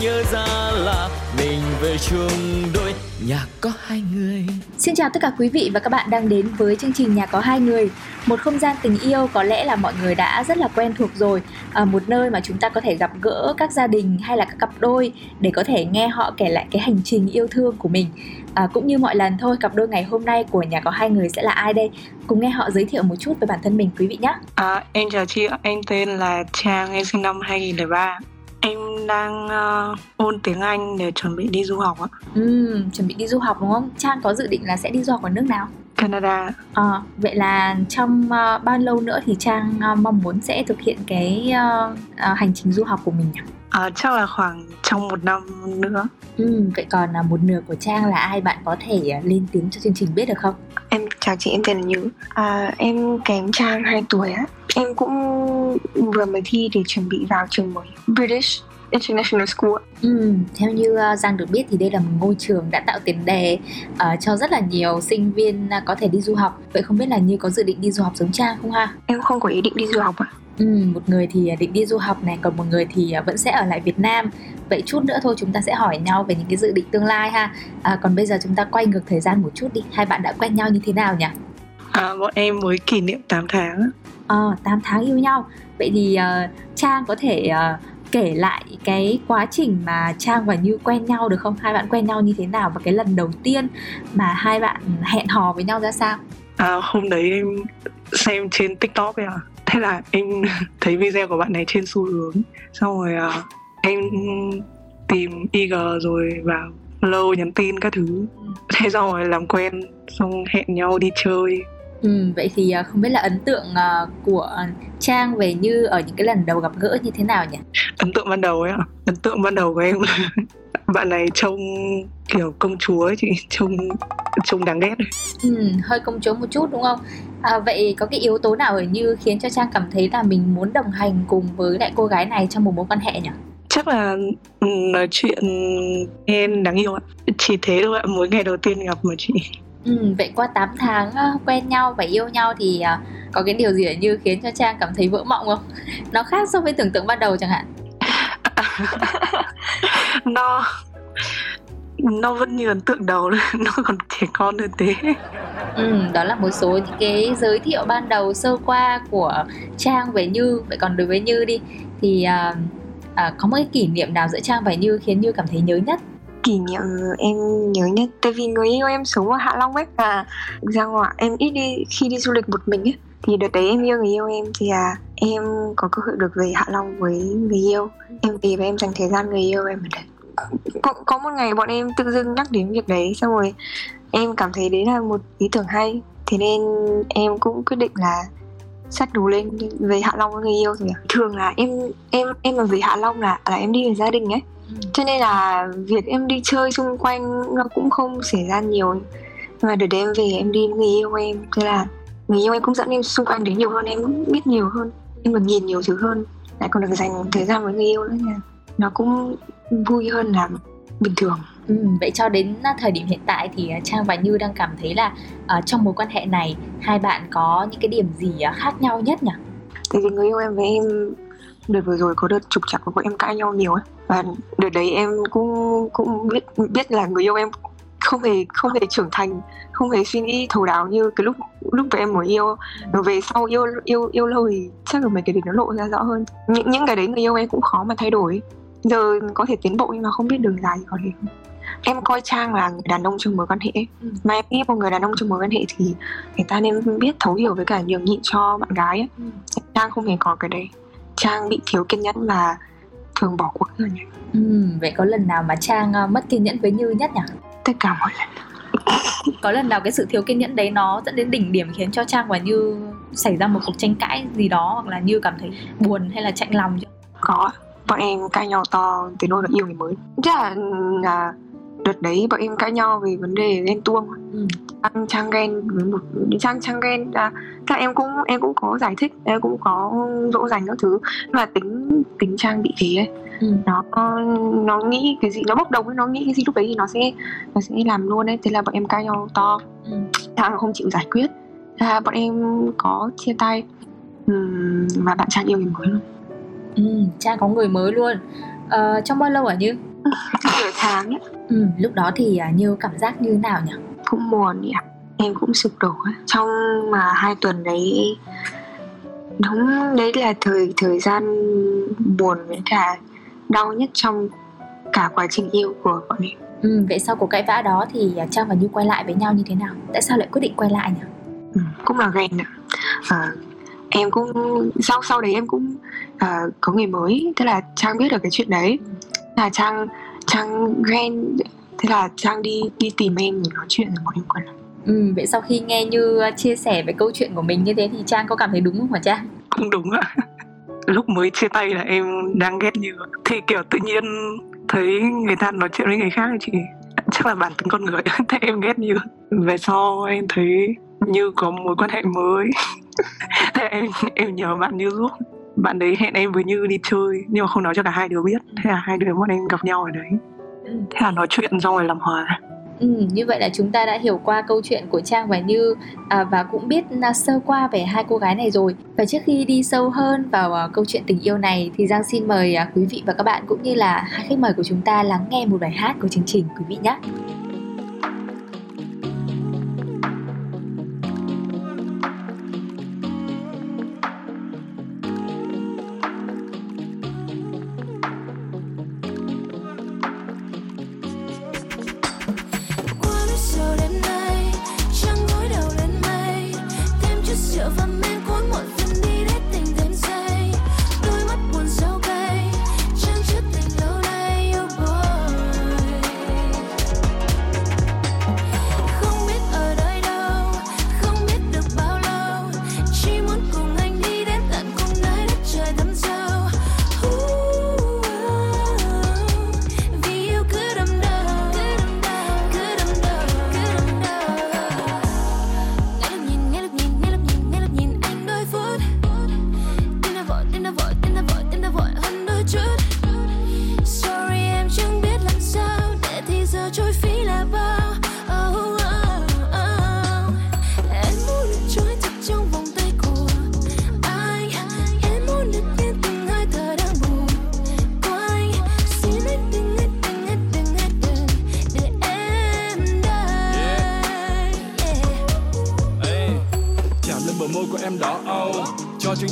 nhớ ra là mình về chung đôi. Nhà có hai người. Xin chào tất cả quý vị và các bạn đang đến với chương trình Nhà có hai người. Một không gian tình yêu có lẽ là mọi người đã rất là quen thuộc rồi. À, Một nơi mà chúng ta có thể gặp gỡ các gia đình hay là các cặp đôi Để có thể nghe họ kể lại cái hành trình yêu thương của mình. À, Cũng như mọi lần thôi, cặp đôi ngày hôm nay của Nhà có hai người sẽ là ai đây? Cùng nghe họ giới thiệu một chút về bản thân mình quý vị nhé. À, Em chào chị, anh tên là Trang, em sinh năm 2003 Em đang uh, ôn tiếng Anh để chuẩn bị đi du học ạ. Ừ, chuẩn bị đi du học đúng không? Trang có dự định là sẽ đi du học ở nước nào? Canada. À, vậy là trong uh, bao lâu nữa thì Trang uh, mong muốn sẽ thực hiện cái uh, uh, hành trình du học của mình nhỉ? À, chắc là khoảng trong một năm nữa. Ừ, vậy còn uh, một nửa của Trang là ai bạn có thể uh, lên tiếng cho chương trình biết được không? Em chào chị, em tên là Như. À, em kém Trang 2 tuổi á. Em cũng vừa mới thi để chuẩn bị vào trường mới British International School. Ừ, theo như uh, Giang được biết thì đây là một ngôi trường đã tạo tiền đề uh, cho rất là nhiều sinh viên uh, có thể đi du học. Vậy không biết là Như có dự định đi du học giống Trang không ha? Em không có ý định đi du học ạ. À. Ừ, một người thì định đi du học này, còn một người thì vẫn sẽ ở lại Việt Nam. Vậy chút nữa thôi chúng ta sẽ hỏi nhau về những cái dự định tương lai ha. À, còn bây giờ chúng ta quay ngược thời gian một chút đi. Hai bạn đã quen nhau như thế nào nhỉ? À, bọn em mới kỷ niệm 8 tháng. Ờ, à, 8 tháng yêu nhau. Vậy thì uh, Trang có thể uh, kể lại cái quá trình mà Trang và Như quen nhau được không? Hai bạn quen nhau như thế nào và cái lần đầu tiên mà hai bạn hẹn hò với nhau ra sao? À, hôm đấy em xem trên TikTok ấy à. Thế là em thấy video của bạn này trên xu hướng. Xong rồi uh, em tìm IG rồi vào lâu nhắn tin các thứ. Ừ. Thế xong rồi làm quen, xong hẹn nhau đi chơi Ừ, vậy thì à, không biết là ấn tượng à, của Trang về Như ở những cái lần đầu gặp gỡ như thế nào nhỉ? Ấn tượng ban đầu ấy ạ. Ấn tượng ban đầu của em bạn này trông kiểu công chúa ấy chị, trông trông đáng ghét. Ừ, hơi công chúa một chút đúng không? À, vậy có cái yếu tố nào ở Như khiến cho Trang cảm thấy là mình muốn đồng hành cùng với lại cô gái này trong một mối quan hệ nhỉ? chắc là ừ, nói chuyện em đáng yêu ạ chỉ thế thôi ạ mỗi ngày đầu tiên gặp mà chị Ừ, vậy qua 8 tháng uh, quen nhau và yêu nhau thì uh, có cái điều gì ở như khiến cho Trang cảm thấy vỡ mộng không? Nó khác so với tưởng tượng ban đầu chẳng hạn. nó nó vẫn như ấn tượng đầu nó còn trẻ con hơn thế. Ừ, đó là một số những cái giới thiệu ban đầu sơ qua của trang về như. Vậy còn đối với như đi thì uh, uh, có một cái kỷ niệm nào giữa trang và như khiến như cảm thấy nhớ nhất? Kỷ niệm em nhớ nhất tại vì người yêu em sống ở Hạ Long ấy và ra ngoài em ít đi khi đi du lịch một mình ấy thì đợt đấy em yêu người yêu em thì à em có cơ hội được về Hạ Long với người yêu. Em về và em dành thời gian người yêu em. Ở đấy có, có một ngày bọn em tự dưng nhắc đến việc đấy xong rồi em cảm thấy đấy là một ý tưởng hay. Thế nên em cũng quyết định là sách đủ lên về Hạ Long với người yêu rồi thường là em em em mà về Hạ Long là là em đi với gia đình ấy. Cho nên là việc em đi chơi xung quanh nó cũng không xảy ra nhiều. Mà đợt đấy em về em đi với người yêu em. Thế là người yêu em cũng dẫn em xung quanh đấy nhiều hơn em biết nhiều hơn em được nhìn nhiều thứ hơn. Lại còn được dành thời gian với người yêu nữa nha. Nó cũng vui hơn là bình thường. Ừ, vậy cho đến thời điểm hiện tại thì Trang và Như đang cảm thấy là uh, trong mối quan hệ này hai bạn có những cái điểm gì uh, khác nhau nhất nhỉ? Tại vì người yêu em với em đợt vừa rồi có đợt trục trặc của bọn em cãi nhau nhiều ấy. Và đợt đấy em cũng cũng biết biết là người yêu em không hề không hề trưởng thành không hề suy nghĩ thấu đáo như cái lúc lúc tụi em mới yêu. Rồi về sau yêu yêu yêu lâu thì chắc là mấy cái đấy nó lộ ra rõ hơn. Những những cái đấy người yêu em cũng khó mà thay đổi. Giờ có thể tiến bộ nhưng mà không biết đường dài có thể em coi trang là người đàn ông trong mối quan hệ. Ừ. mà em nghĩ một người đàn ông trong mối quan hệ thì người ta nên biết thấu hiểu với cả nhường nhịn cho bạn gái ấy. Ừ. trang không hề có cái đấy. Trang bị thiếu kiên nhẫn và thường bỏ cuộc hơn nhỉ? Ừ, vậy có lần nào mà trang uh, mất kiên nhẫn với như nhất nhỉ tất cả mọi lần. Có lần nào cái sự thiếu kiên nhẫn đấy nó dẫn đến đỉnh điểm khiến cho trang và như xảy ra một cuộc tranh cãi gì đó hoặc là như cảm thấy buồn hay là chạnh lòng chưa? Có. Bọn em cãi nhau to từ nỗi là yêu người mới. Chắc là, là đợt đấy bọn em cãi nhau về vấn đề ghen tuông. Ừ. trang trang ghen với một trang trang ghen à, là em cũng em cũng có giải thích em cũng có dỗ dành các thứ. Mà tính tính trang bị thế ấy Ừ. nó nó nghĩ cái gì nó bốc đồng ấy, nó nghĩ cái gì lúc đấy thì nó sẽ nó sẽ làm luôn ấy. Thế là bọn em cãi nhau to. Ừ. Trang không chịu giải quyết. Là bọn em có chia tay. Ừm, và bạn Trang yêu người mới luôn. Ừ, Trang có người mới luôn. Ờ, Trong bao lâu hả Như? Nửa tháng ấy Ừ, lúc đó thì à, Như cảm giác như nào nhỉ? cũng buồn nhỉ em cũng sụp đổ ấy. trong mà hai tuần đấy đúng đấy là thời thời gian buồn với cả đau nhất trong cả quá trình yêu của bọn em Ừ, vậy sau cuộc cãi vã đó thì à, Trang và Như quay lại với nhau như thế nào? Tại sao lại quyết định quay lại nhỉ? ừ, cũng là ghen ạ à, em cũng sau sau đấy em cũng à, có người mới thế là trang biết được cái chuyện đấy là trang trang ghen thế là trang đi đi tìm em để nói chuyện rồi bọn em lại Ừ, vậy sau khi nghe Như à, chia sẻ về câu chuyện của mình như thế thì Trang có cảm thấy đúng không hả Trang? cũng đúng ạ. Lúc mới chia tay là em đang ghét như. Thì kiểu tự nhiên thấy người ta nói chuyện với người khác thì chắc là bản tính con người. Thế em ghét như. Về sau em thấy như có mối quan hệ mới. Thế em em nhờ bạn như giúp bạn đấy hẹn em với như đi chơi nhưng mà không nói cho cả hai đứa biết thế là hai đứa bọn em gặp nhau ở đấy Ừ. thế là nói chuyện xong rồi làm hòa Ừ, như vậy là chúng ta đã hiểu qua câu chuyện của Trang và Như à, và cũng biết à, sơ qua về hai cô gái này rồi. Và trước khi đi sâu hơn vào à, câu chuyện tình yêu này thì Giang xin mời à, quý vị và các bạn cũng như là hai khách mời của chúng ta lắng nghe một bài hát của chương trình quý vị nhé.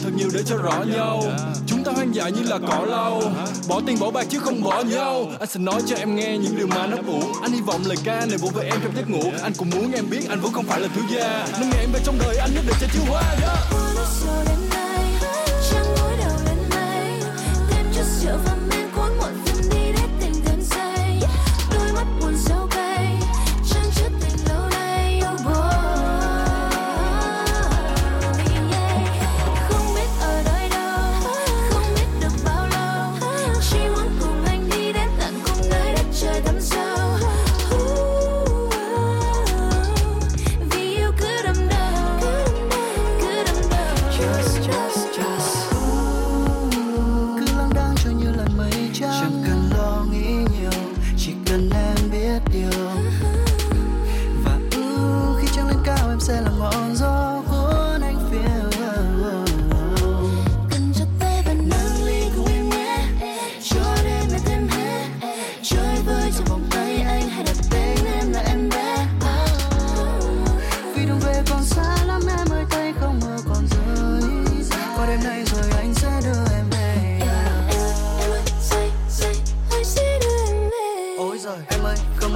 Thật nhiều để cho rõ nhau. Chúng ta hoang dại như là cỏ lau. Bỏ tiền bỏ bạc chứ không bỏ nhau. Anh sẽ nói cho em nghe những điều mà nó cũ anh hy vọng lời ca này vỗ về em trong giấc ngủ. Anh cũng muốn em biết anh vẫn không phải là thiếu gia. Nâng ngày em về trong đời anh nhất định sẽ chiêu hoa. Yeah.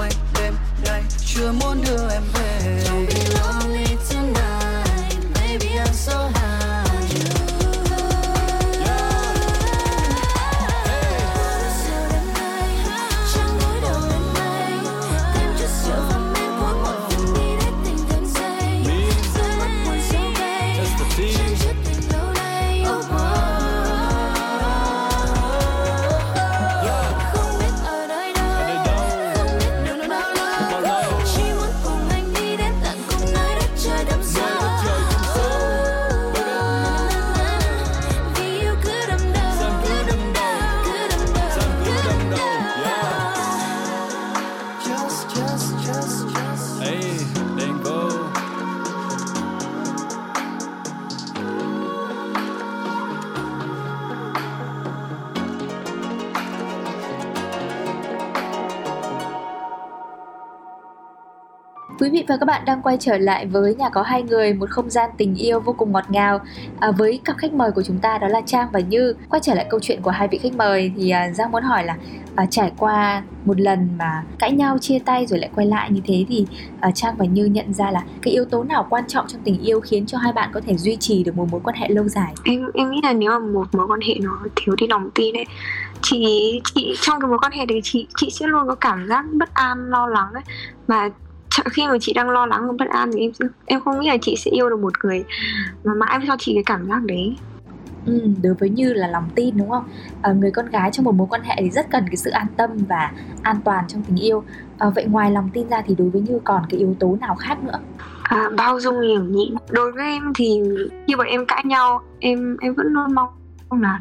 mây đêm nay chưa muốn và các bạn đang quay trở lại với Nhà có hai người, một không gian tình yêu vô cùng ngọt ngào. À, Với cặp khách mời của chúng ta đó là Trang và Như. Quay trở lại câu chuyện của hai vị khách mời thì à, Giang muốn hỏi là à, Trải qua một lần mà cãi nhau, chia tay rồi lại quay lại như thế Thì à, Trang và Như nhận ra là cái yếu tố nào quan trọng trong tình yêu khiến cho hai bạn có thể duy trì được một mối quan hệ lâu dài? Em em nghĩ là nếu mà một mối quan hệ nó thiếu đi lòng tin ấy chị chị trong cái mối quan hệ đấy chị chị sẽ luôn có cảm giác bất an lo lắng ấy. Và khi mà chị đang lo lắng và bất an thì em em không nghĩ là chị sẽ yêu được một người mà mãi cho chị cái cảm giác đấy Ừ, đối với Như là lòng tin đúng không? À, người con gái trong một mối quan hệ thì rất cần cái sự an tâm và an toàn trong tình yêu. À, vậy ngoài lòng tin ra thì đối với Như còn cái yếu tố nào khác nữa? à, bao dung nhường nhịn đối với em thì khi bọn em cãi nhau em em vẫn luôn mong là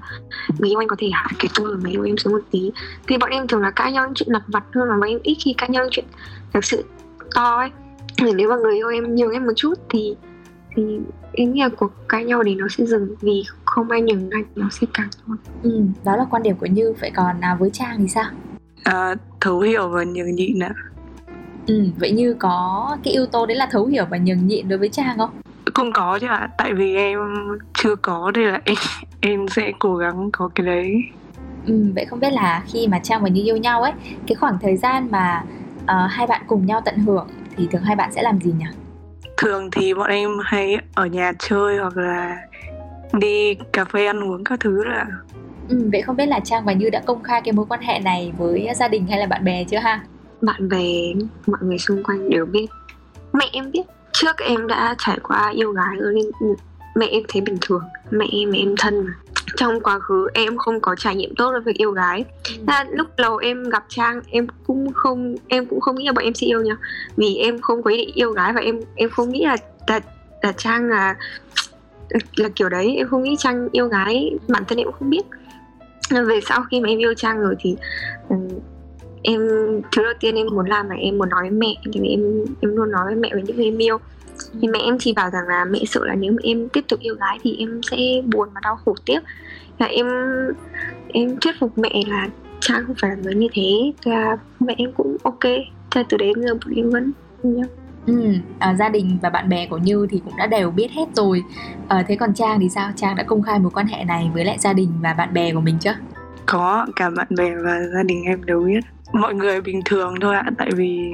người yêu anh có thể hạ cái tôi người yêu em xuống một tí thì bọn em thường là cãi nhau những chuyện lặt vặt hơn mà bọn em ít khi cãi nhau những chuyện thực sự to ấy thì nếu mà người yêu em nhường em một chút thì thì em nghĩ là cuộc cãi nhau thì nó sẽ dừng vì không ai nhường anh nó sẽ càng thôi Ừ, đó là quan điểm của Như. Vậy còn à, với Trang thì sao? à, thấu hiểu và nhường nhịn ạ Ừ, vậy Như có cái yếu tố đấy là thấu hiểu và nhường nhịn đối với Trang không? cũng có chứ ạ tại vì em chưa có nên là em em sẽ cố gắng có cái đấy Ừ, vậy không biết là khi mà Trang và Như yêu nhau ấy, cái khoảng thời gian mà ờ, hai bạn cùng nhau tận hưởng thì thường hai bạn sẽ làm gì nhỉ? thường thì bọn em hay ở nhà chơi hoặc là đi cà phê ăn uống các thứ là Ừ, vậy không biết là Trang và Như đã công khai cái mối quan hệ này với gia đình hay là bạn bè chưa ha? bạn bè mọi người xung quanh đều biết. Mẹ em biết. Trước em đã trải qua yêu gái rồi nên mẹ em thấy bình thường. Mẹ em mẹ em thân mà trong quá khứ em không có trải nghiệm tốt với việc yêu gái. Ra lúc đầu em gặp Trang em cũng không em cũng không nghĩ là bọn em sẽ yêu nhau. Vì em không có ý định yêu gái và em em không nghĩ là là, là Trang là là kiểu đấy. Em không nghĩ Trang yêu gái bản thân em cũng không biết. Về sau khi mà em yêu Trang rồi thì ừm, em thứ đầu tiên em muốn làm là em muốn nói với mẹ. Thì em em luôn nói với mẹ về những người em yêu thì mẹ em chỉ bảo rằng là mẹ sợ là nếu mà em tiếp tục yêu gái thì em sẽ buồn và đau khổ tiếp và em em thuyết phục mẹ là Trang không phải là người như thế và mẹ em cũng ok cho từ đấy giờ bọn em vẫn nhau. Ừ, à, gia đình và bạn bè của Như thì cũng đã đều biết hết rồi. À, thế còn Trang thì sao? Trang đã công khai mối quan hệ này với lại gia đình và bạn bè của mình chưa? có cả bạn bè và gia đình em đều biết mọi người bình thường thôi ạ tại vì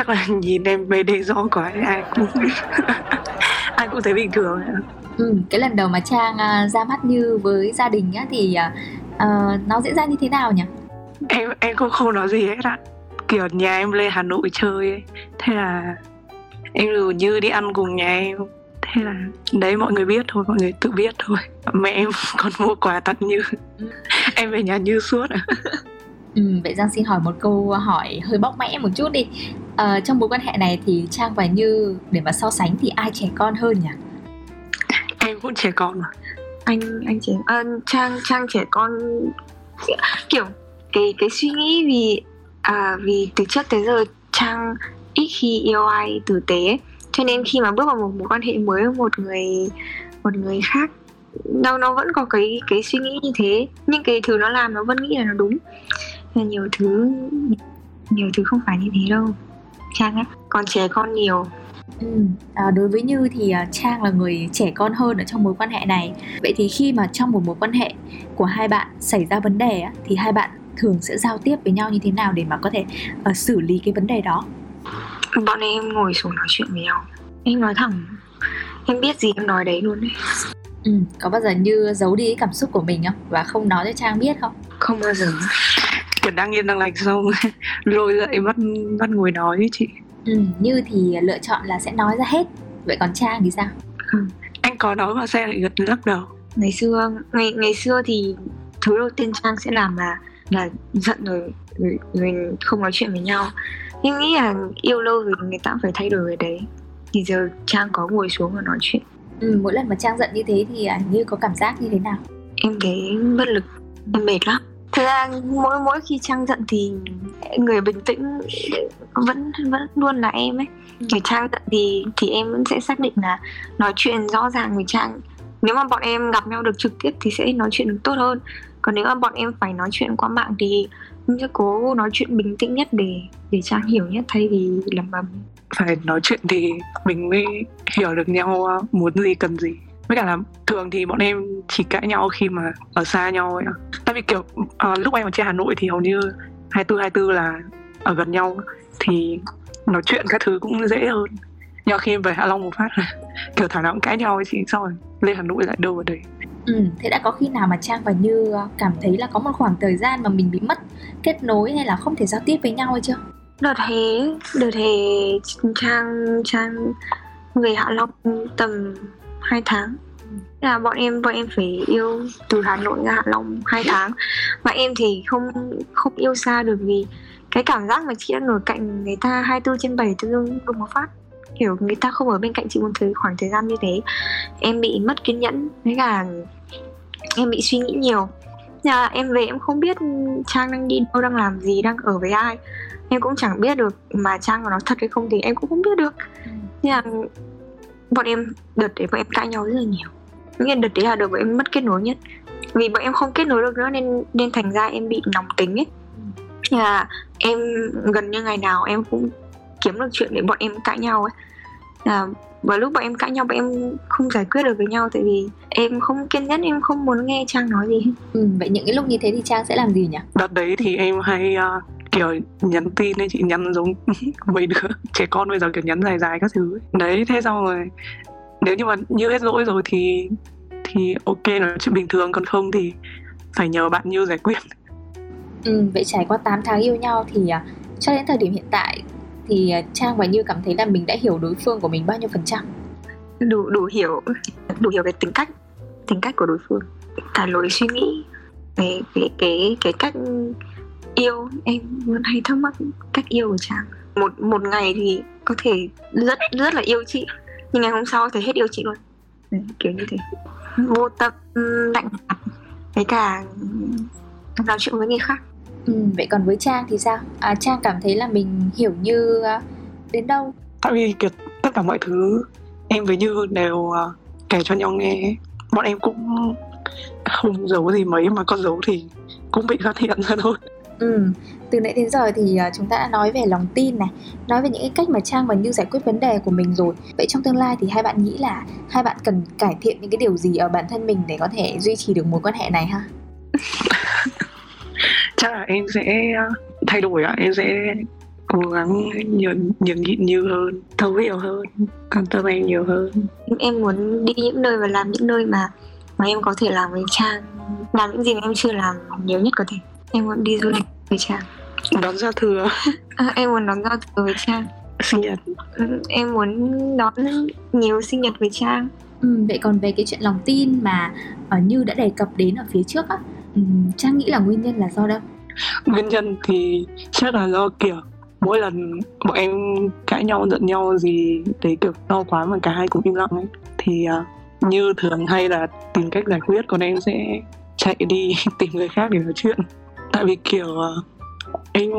chắc là nhìn em về đề rõ quá thì ai cũng ai cũng thấy bình thường. Ừ, cái lần đầu mà Trang à, ra mắt Như với gia đình á thì à, à, nó diễn ra như thế nào nhỉ? em em cũng không nói gì hết ạ kiểu nhà em lên hà nội chơi ấy thế là em rủ như đi ăn cùng nhà em thế là đấy mọi người biết thôi mọi người tự biết thôi mẹ em còn mua quà tặng như em về nhà như suốt ạ Ừ, vậy Giang xin hỏi một câu hỏi hơi bóc mẽ một chút đi. Ờ, trong mối quan hệ này thì Trang và Như để mà so sánh thì ai trẻ con hơn nhỉ? em cũng trẻ con mà. Anh anh trẻ à, Trang Trang trẻ con kiểu cái cái suy nghĩ vì à, vì từ trước tới giờ Trang ít khi yêu ai tử tế cho nên khi mà bước vào một mối quan hệ mới với một người một người khác nó nó vẫn có cái cái suy nghĩ như thế. Nhưng cái thứ nó làm nó vẫn nghĩ là nó đúng. Là nhiều thứ nhiều thứ không phải như thế đâu Trang á còn trẻ con nhiều Ừ, à, đối với Như thì à, Trang là người trẻ con hơn ở trong mối quan hệ này. Vậy thì khi mà trong một mối quan hệ của hai bạn xảy ra vấn đề á, thì hai bạn thường sẽ giao tiếp với nhau như thế nào để mà có thể ờ, xử lý cái vấn đề đó? bọn em ngồi xuống nói chuyện với nhau em nói thẳng em biết gì em nói đấy luôn đấy Ừ, có bao giờ Như giấu đi cái cảm xúc của mình không và không nói cho Trang biết không? không bao giờ kiểu đang yên đang lành xong lôi dậy bắt bắt ngồi nói với chị Ừ, Như thì lựa chọn là sẽ nói ra hết. Vậy còn Trang thì sao? anh có nói mà xe lại gật lắc đầu ngày xưa ngày ngày xưa thì thứ đầu tiên trang sẽ làm là là giận rồi rồi, rồi không nói chuyện với nhau nhưng nghĩ là yêu lâu rồi người ta phải thay đổi cái đấy thì giờ trang có ngồi xuống và nói chuyện Ừ, mỗi lần mà Trang giận như thế thì à, Như có cảm giác như thế nào? em thấy bất lực em mệt lắm thực ra mỗi mỗi khi trang giận thì người bình tĩnh vẫn vẫn luôn là em ấy. Kiểu trang giận thì thì em vẫn sẽ xác định là nói chuyện rõ ràng với trang nếu mà bọn em gặp nhau được trực tiếp thì sẽ nói chuyện được tốt hơn. Còn nếu mà bọn em phải nói chuyện qua mạng thì sẽ cố nói chuyện bình tĩnh nhất để để trang hiểu nhất thay vì lầm bầm phải nói chuyện thì mình mới hiểu được nhau muốn gì cần gì với cả là thường thì bọn em chỉ cãi nhau khi mà ở xa nhau ấy tại vì kiểu ờ, lúc em ở trên Hà Nội thì hầu như 24 24 là ở gần nhau thì nói chuyện các thứ cũng dễ hơn. Nhưng khi em về Hạ Long một phát là kiểu thằng nào cũng cãi nhau ấy chị xong rồi lên Hà Nội lại đâu ở đấy. Ừ, thế đã có khi nào mà Trang và Như ờ, cảm thấy là có một khoảng thời gian mà mình bị mất kết nối hay là không thể giao tiếp với nhau hay chưa? đợt hè đợt hè trang trang về hạ long tầm 2 tháng. Là bọn em bọn em phải yêu từ hà nội ra hạ long 2 tháng. Và em thì không không yêu xa được vì cái cảm giác mà chị đang ở cạnh người ta 24 trên 7 tự dưng đùng một phát. Kiểu người ta không ở bên cạnh chị một thời khoảng thời gian như thế. Em bị mất kiên nhẫn với cả em bị suy nghĩ nhiều. Nhà em về em không biết trang đang đi đâu đang làm gì đang ở với ai. Em cũng chẳng biết được mà trang có nói thật hay không thì em cũng không biết được. Nên là bọn em đợt đấy bọn em cãi nhau rất là nhiều nhưng đợt đấy là đợt bọn em mất kết nối nhất vì bọn em không kết nối được nữa nên nên thành ra em bị nóng tính ấy là em gần như ngày nào em cũng kiếm được chuyện để bọn em cãi nhau ấy là và lúc bọn em cãi nhau bọn em không giải quyết được với nhau tại vì em không kiên nhẫn em không muốn nghe trang nói gì. Ừ, vậy những cái lúc như thế thì Trang sẽ làm gì nhỉ? đợt đấy thì em hay ờ, kiểu nhắn tin ấy chị nhắn giống mấy đứa trẻ con bây giờ kiểu nhắn dài dài các thứ ấy. đấy thế xong rồi nếu như mà như hết lỗi rồi thì thì ok nói chuyện bình thường còn không thì phải nhờ bạn như giải quyết Ừ, vậy trải qua 8 tháng yêu nhau thì à, cho đến thời điểm hiện tại thì à, Trang và Như cảm thấy là mình đã hiểu đối phương của mình bao nhiêu phần trăm? đủ đủ hiểu đủ hiểu về tính cách tính cách của đối phương cả lối suy nghĩ về cái cái cái cách yêu. Em vẫn hay thắc mắc cách yêu của trang một một ngày thì có thể rất rất là yêu chị. Nhưng ngày hôm sau thì hết yêu chị luôn. Đấy, kiểu như thế. Vô tâm lạnh mặt. Với cả nói chuyện với người khác. Ừ, vậy còn với Trang thì sao? À, Trang cảm thấy là mình hiểu Như à, đến đâu? tại vì kiểu tất cả mọi thứ em với như đều ờ, kể cho nhau nghe. Bọn em cũng không giấu gì mấy mà có giấu thì cũng bị phát hiện ra thôi Ừ, từ nãy đến giờ thì à, chúng ta đã nói về lòng tin này, nói về những cái cách mà Trang và Như giải quyết vấn đề của mình rồi. Vậy trong tương lai thì hai bạn nghĩ là hai bạn cần cải thiện những cái điều gì ở bản thân mình để có thể duy trì được mối quan hệ này ha? chắc là em sẽ ờ, thay đổi ạ em sẽ cố gắng nhường nhường nhịn như hơn thấu hiểu hơn quan tâm em nhiều hơn em, em muốn đi những nơi và làm những nơi mà mà em có thể làm với trang làm những gì mà em chưa làm nhiều nhất có thể em muốn đi du lịch với trang đón giao thừa. À, em muốn đón giao thừa với trang sinh nhật. Ừ, em muốn đón nhiều sinh nhật với trang Ừ, vậy còn về cái chuyện lòng tin mà ở Như đã đề cập đến ở phía trước á, ừ, Trang nghĩ là nguyên nhân là do đâu? nguyên nhân thì chắc là do kiểu mỗi lần bọn em cãi nhau giận nhau gì đấy kiểu to quá mà cả hai cũng im lặng ấy thì ờ, như thường hay là tìm cách giải quyết còn em sẽ chạy đi tìm người khác để nói chuyện tại vì kiểu ờ, em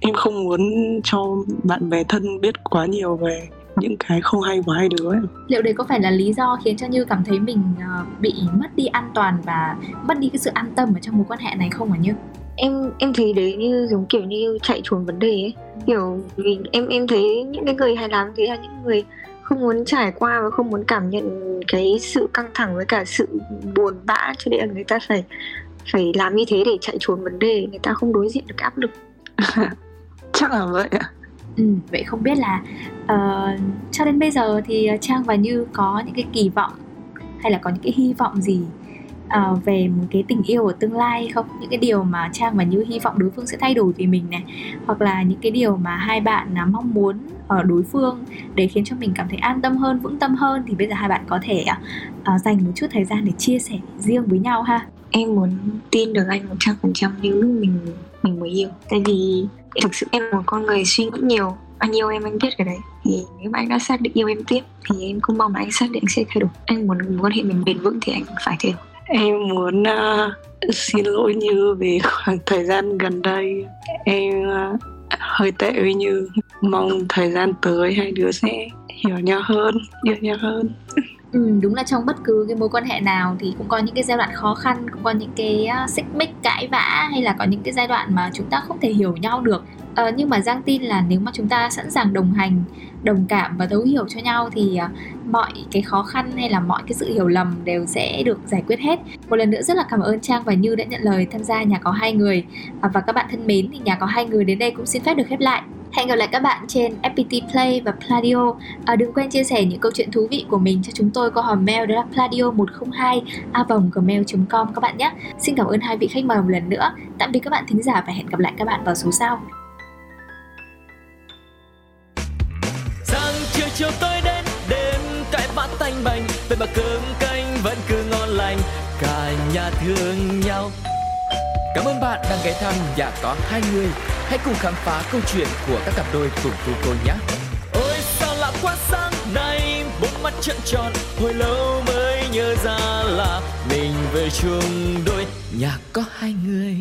em không muốn cho bạn bè thân biết quá nhiều về những cái không hay của hai đứa ấy. Liệu đấy có phải là lý do khiến cho Như cảm thấy mình ờ, bị mất đi an toàn và mất đi cái sự an tâm ở trong mối quan hệ này không hả Như? em em thấy đấy như giống kiểu như chạy trốn vấn đề ấy kiểu vì em em thấy những cái người hay làm thế là những người không muốn trải qua và không muốn cảm nhận cái sự căng thẳng với cả sự buồn bã cho nên là người ta phải phải làm như thế để chạy trốn vấn đề người ta không đối diện được áp lực chắc là vậy ạ Ừ, vậy không biết là ờ, cho đến bây giờ thì Trang và Như có những cái kỳ vọng hay là có những cái hy vọng gì ờ, về một cái tình yêu ở tương lai không? Những cái điều mà Trang và Như hy vọng đối phương sẽ thay đổi vì mình này hoặc là những cái điều mà hai bạn à, mong muốn ở đối phương để khiến cho mình cảm thấy an tâm hơn, vững tâm hơn thì bây giờ hai bạn có thể à, dành một chút thời gian để chia sẻ riêng với nhau ha em muốn tin được anh một trăm phần trăm như lúc mình mình mới yêu. Tại vì thực sự em là một con người suy nghĩ nhiều anh yêu em anh biết cái đấy. Thì nếu mà anh đã xác định yêu em tiếp thì em cũng mong là anh xác định sẽ thay đổi. Anh muốn mối quan hệ mình bền vững thì anh phải thay đổi. Em muốn uh, xin lỗi như về khoảng thời gian gần đây. Em uh, hơi tệ với như. Mong thời gian tới hai đứa sẽ hiểu nhau hơn yêu nhau hơn. Ừ, đúng là trong bất cứ cái mối quan hệ nào thì cũng có những cái giai đoạn khó khăn cũng có những cái uh, xích mích cãi vã hay là có những cái giai đoạn mà chúng ta không thể hiểu nhau được Ờ, nhưng mà Giang tin là nếu mà chúng ta sẵn sàng đồng hành, đồng cảm và thấu hiểu cho nhau thì uh, mọi cái khó khăn hay là mọi cái sự hiểu lầm đều sẽ được giải quyết hết. Một lần nữa rất là cảm ơn Trang và Như đã nhận lời tham gia nhà có hai người à, và các bạn thân mến thì nhà có hai người đến đây cũng xin phép được khép lại. Hẹn gặp lại các bạn trên FPT Play và Pladio. À, đừng quên chia sẻ những câu chuyện thú vị của mình cho chúng tôi qua hòm mail đó là pladio102 a gmail.com các bạn nhé. Xin cảm ơn hai vị khách mời một lần nữa. Tạm biệt các bạn thính giả và hẹn gặp lại các bạn vào số sau. Sáng chiều chiều tôi đến đêm cãi vã tanh bành về mà cơm canh vẫn cứ ngon lành cả nhà thương nhau Cảm ơn bạn đang ghé thăm nhà có hai người. Hãy cùng khám phá câu chuyện của các cặp đôi cùng cô cô nhé. Ôi sao lạ quá sáng nay Bốn mắt trợn tròn Hồi lâu mới nhớ ra là Mình về chung đôi. Nhà có hai người